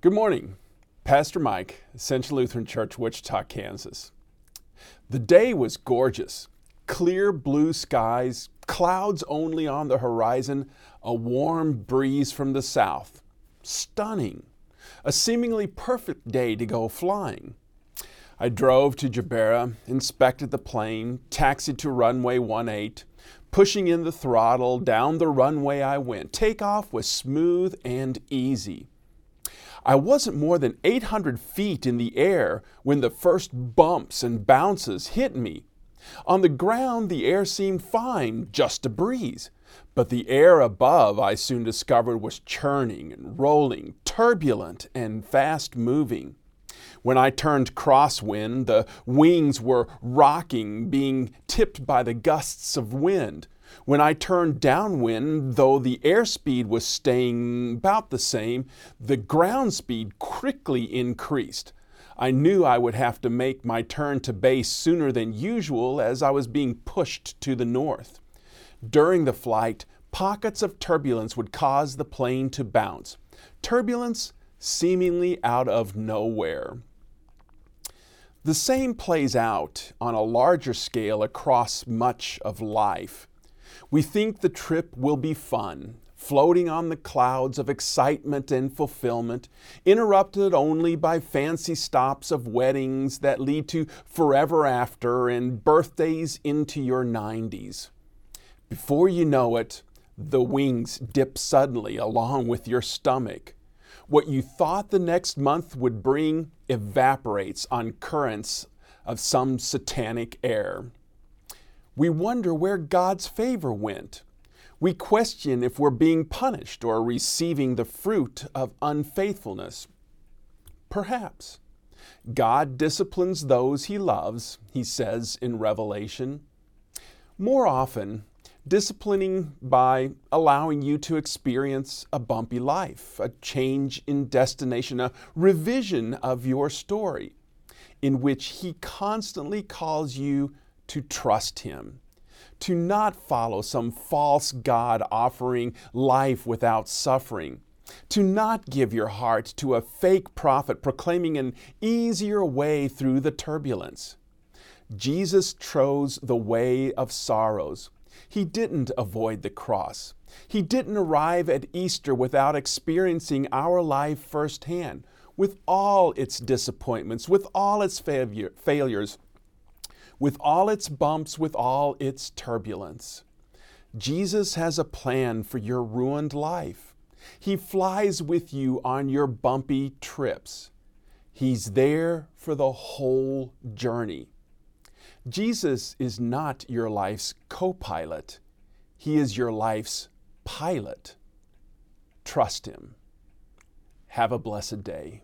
Good morning. Pastor Mike, Ascension Lutheran Church, Wichita, Kansas. The day was gorgeous. Clear blue skies, clouds only on the horizon, a warm breeze from the south. Stunning. A seemingly perfect day to go flying. I drove to Jabara, inspected the plane, taxied to runway 18. Pushing in the throttle, down the runway I went. Takeoff was smooth and easy. I wasn't more than 800 feet in the air when the first bumps and bounces hit me. On the ground, the air seemed fine, just a breeze. But the air above, I soon discovered, was churning and rolling, turbulent and fast moving. When I turned crosswind, the wings were rocking, being tipped by the gusts of wind. When I turned downwind, though the airspeed was staying about the same, the ground speed quickly increased. I knew I would have to make my turn to base sooner than usual as I was being pushed to the north. During the flight, pockets of turbulence would cause the plane to bounce. Turbulence seemingly out of nowhere. The same plays out on a larger scale across much of life. We think the trip will be fun, floating on the clouds of excitement and fulfillment, interrupted only by fancy stops of weddings that lead to forever after and birthdays into your 90s. Before you know it, the wings dip suddenly along with your stomach. What you thought the next month would bring evaporates on currents of some satanic air. We wonder where God's favor went. We question if we're being punished or receiving the fruit of unfaithfulness. Perhaps. God disciplines those he loves, he says in Revelation. More often, disciplining by allowing you to experience a bumpy life, a change in destination, a revision of your story, in which He constantly calls you to trust Him, to not follow some false God offering life without suffering. To not give your heart to a fake prophet proclaiming an easier way through the turbulence. Jesus chose the way of sorrows he didn't avoid the cross. He didn't arrive at Easter without experiencing our life firsthand, with all its disappointments, with all its failure, failures, with all its bumps, with all its turbulence. Jesus has a plan for your ruined life. He flies with you on your bumpy trips. He's there for the whole journey. Jesus is not your life's co pilot, He is your life's pilot. Trust Him. Have a blessed day.